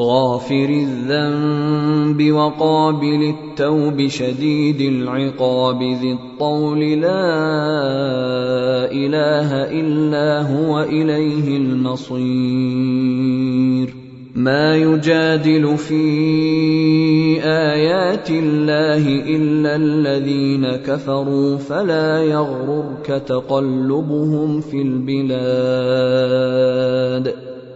غافر الذنب وقابل التوب شديد العقاب ذي الطول لا إله إلا هو إليه المصير. ما يجادل في آيات الله إلا الذين كفروا فلا يغررك تقلبهم في البلاد.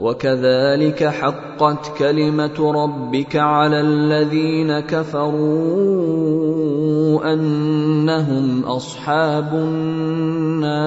وكذلك حقت كلمة ربك على الذين كفروا أنهم أصحاب النار.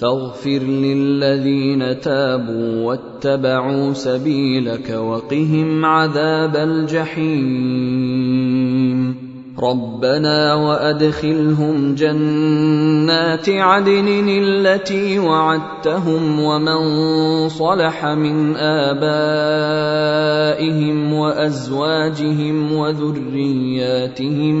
فاغفر للذين تابوا واتبعوا سبيلك وقهم عذاب الجحيم. ربنا وأدخلهم جنات عدن التي وعدتهم ومن صلح من آبائهم وأزواجهم وذرياتهم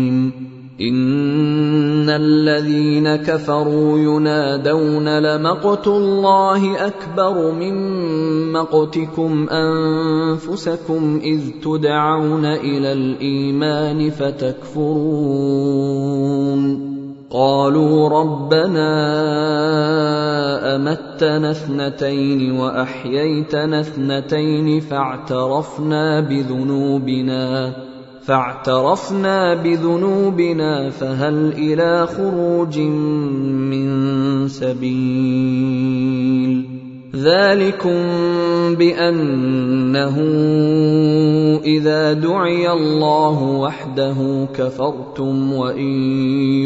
ان الذين كفروا ينادون لمقت الله اكبر من مقتكم انفسكم اذ تدعون إلى الايمان فتكفرون قالوا ربنا امتنا اثنتين واحييتنا اثنتين فاعترفنا بذنوبنا فاعترفنا بذنوبنا فهل إلى خروج من سبيل ذلكم بأنه إذا دعي الله وحده كفرتم وإن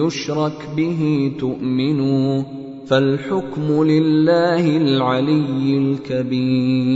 يشرك به تؤمنوا فالحكم لله العلي الكبير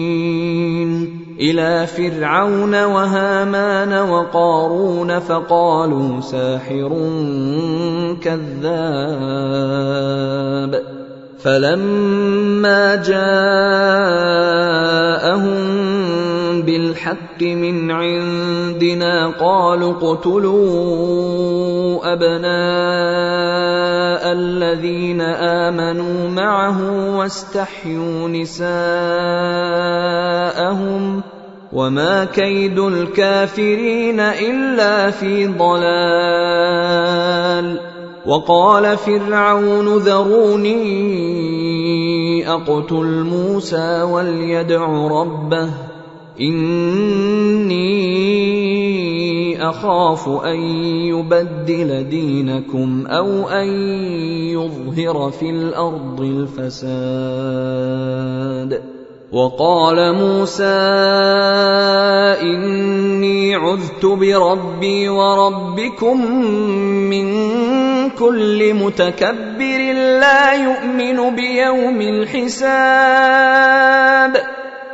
إلى فرعون وهامان وقارون فقالوا ساحر كذاب. فلما جاءهم بالحق من عندنا قالوا اقتلوا أبناء الذين آمنوا معه واستحيوا نساءهم وما كيد الكافرين الا في ضلال وقال فرعون ذروني اقتل موسى وليدع ربه اني اخاف ان يبدل دينكم أو ان يظهر في الأرض الفساد وقال موسى إني عذت بربي وربكم من كل متكبر لا يؤمن بيوم الحساب.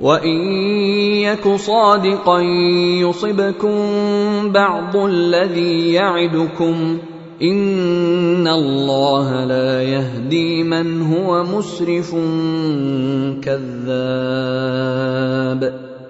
وان يك صادقا يصبكم بعض الذي يعدكم ان الله لا يهدي من هو مسرف كذاب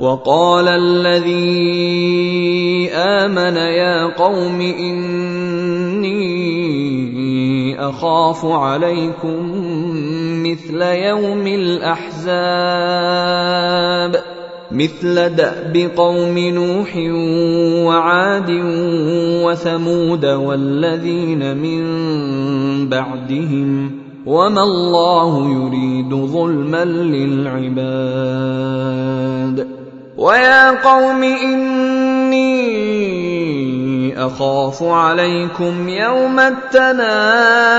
وقال الذي آمن يا قوم إني أخاف عليكم مثل يوم الأحزاب مثل دأب قوم نوح وعاد وثمود والذين من بعدهم وما الله يريد ظلما للعباد ويا قوم اني اخاف عليكم يوم التناد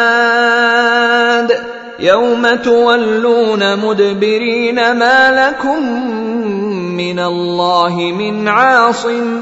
يوم تولون مدبرين ما لكم من الله من عاصم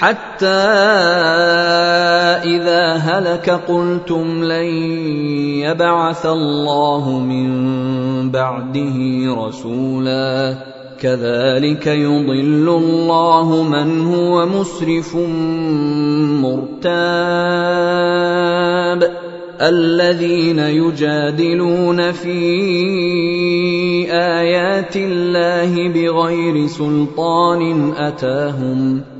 حتى إذا هلك قلتم لن يبعث الله من بعده رسولا. كذلك يضل الله من هو مسرف مرتاب. الذين يجادلون في آيات الله بغير سلطان أتاهم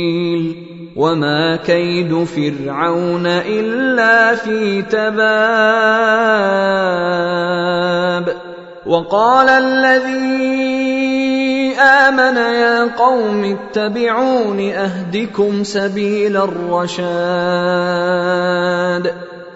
وما كيد فرعون الا في تباب وقال الذي امن يا قوم اتبعون اهدكم سبيل الرشاد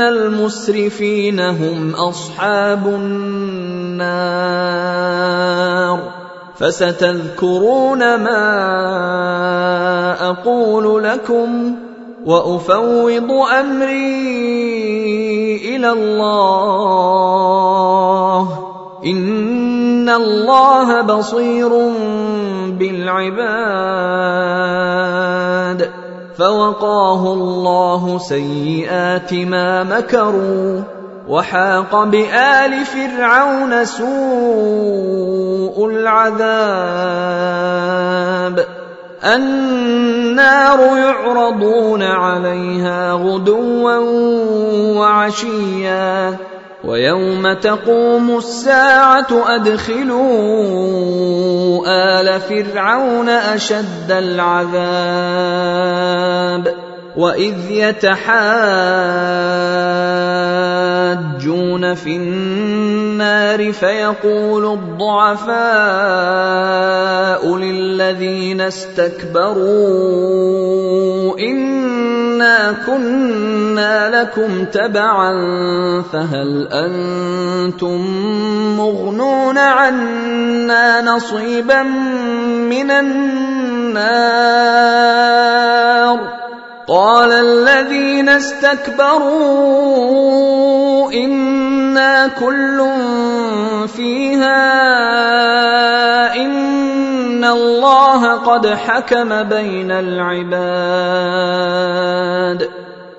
المسرفين هم اصحاب النار فستذكرون ما أقول لكم وافوض امري إلى الله ان الله بصير بالعباد فوقاه الله سيئات ما مكروا وحاق بآل فرعون سوء العذاب. النار يعرضون عليها غدوا وعشيا. ويوم تقوم الساعة أدخلوا آل فرعون أشد العذاب وإذ يتحاجون في النار فيقول الضعفاء للذين استكبروا إنا كنا لكم تبعا فهل أنتم مغنون عنا نصيبا من النار؟ قال الذين استكبروا إنا كل فيها إن الله قد حكم بين العباد.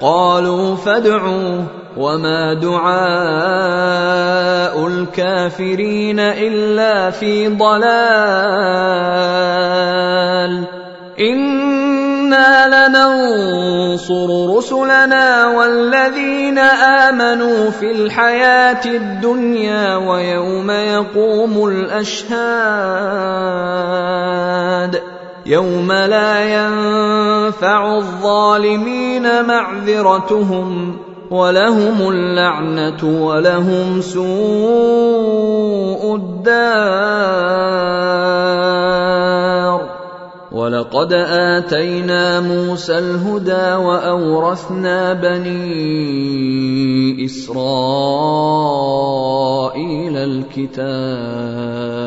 قالوا فادعوا وما دعاء الكافرين إلا في ضلال. إنا لننصر رسلنا والذين آمنوا في الحياة الدنيا ويوم يقوم الأشهاد. يوم لا ينفع الظالمين معذرتهم ولهم اللعنة ولهم سوء الدار. ولقد آتينا موسى الهدى وأورثنا بني إسرائيل الكتاب.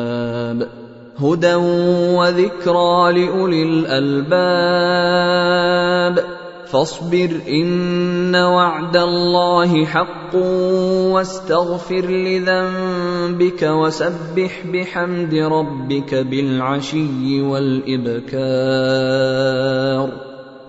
هدى وذكرى لأولي الألباب. فاصبر إن وعد الله حق واستغفر لذنبك وسبح بحمد ربك بالعشي والإبكار.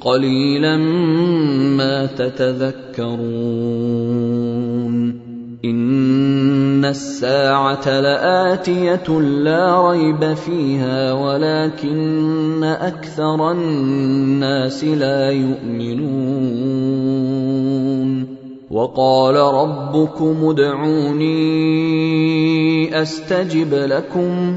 قليلا ما تتذكرون. إن الساعة لآتية لا ريب فيها ولكن أكثر الناس لا يؤمنون. وقال ربكم ادعوني أستجب لكم.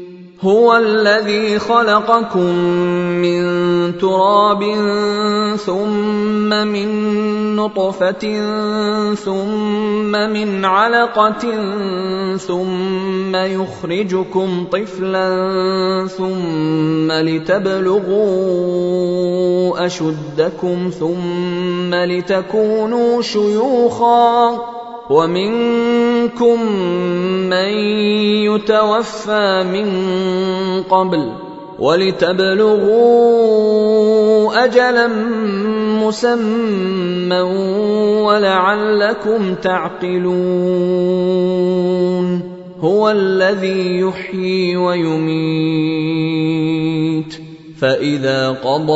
هو الذي خلقكم من تراب ثم من نطفة ثم من علقة ثم يخرجكم طفلا ثم لتبلغوا أشدكم ثم لتكونوا شيوخا ومنكم من يتوفى من قبل ولتبلغوا أجلا مسمى ولعلكم تعقلون هو الذي يحيي ويميت. فإذا قضى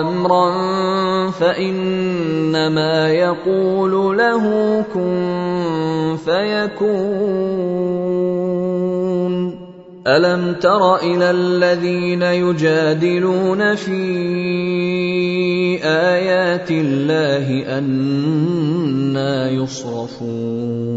أمرا فإنما يقول له كن فيكون. ألم تر إلى الذين يجادلون في آيات الله أنا يصرفون؟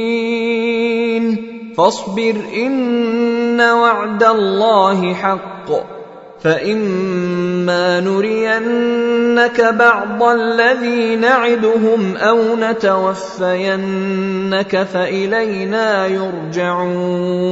فاصبر إن وعد الله حق فإما نرينك بعض الذي نعدهم أو نتوفينك فإلينا يرجعون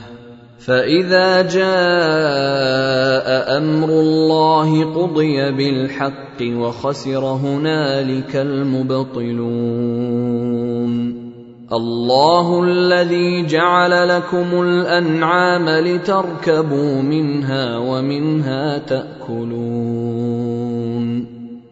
فإذا جاء أمر الله قضي بالحق وخسر هنالك المبطلون. الله الذي جعل لكم الأنعام لتركبوا منها ومنها تأكلون.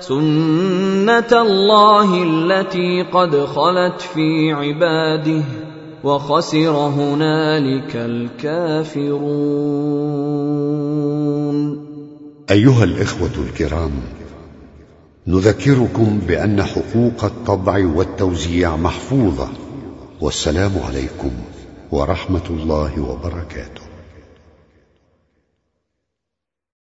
سنه الله التي قد خلت في عباده وخسر هنالك الكافرون أيها الإخوة الكرام نذكركم بأن حقوق الطبع والتوزيع محفوظة والسلام عليكم ورحمة الله وبركاته.